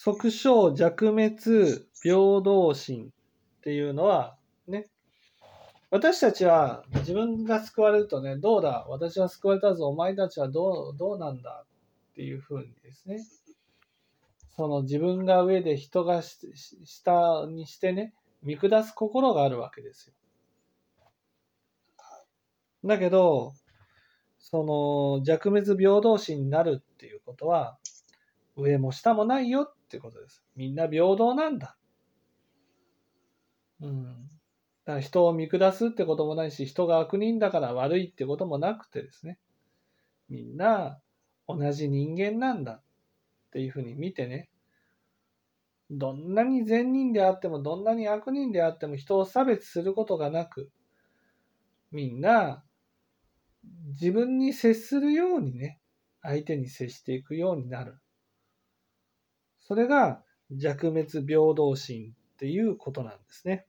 即生弱滅平等心っていうのはね、私たちは自分が救われるとね、どうだ、私は救われたぞ、お前たちはどうどうなんだっていうふうにですね、その自分が上で人が下にしてね、見下す心があるわけですよ。だけど、その弱滅平等心になるっていうことは、上も下もないよってことです。みんな平等なんだ。うん。だから人を見下すってこともないし、人が悪人だから悪いってこともなくてですね。みんな同じ人間なんだっていうふうに見てね。どんなに善人であっても、どんなに悪人であっても人を差別することがなく、みんな自分に接するようにね、相手に接していくようになる。それが弱滅平等心っていうことなんですね。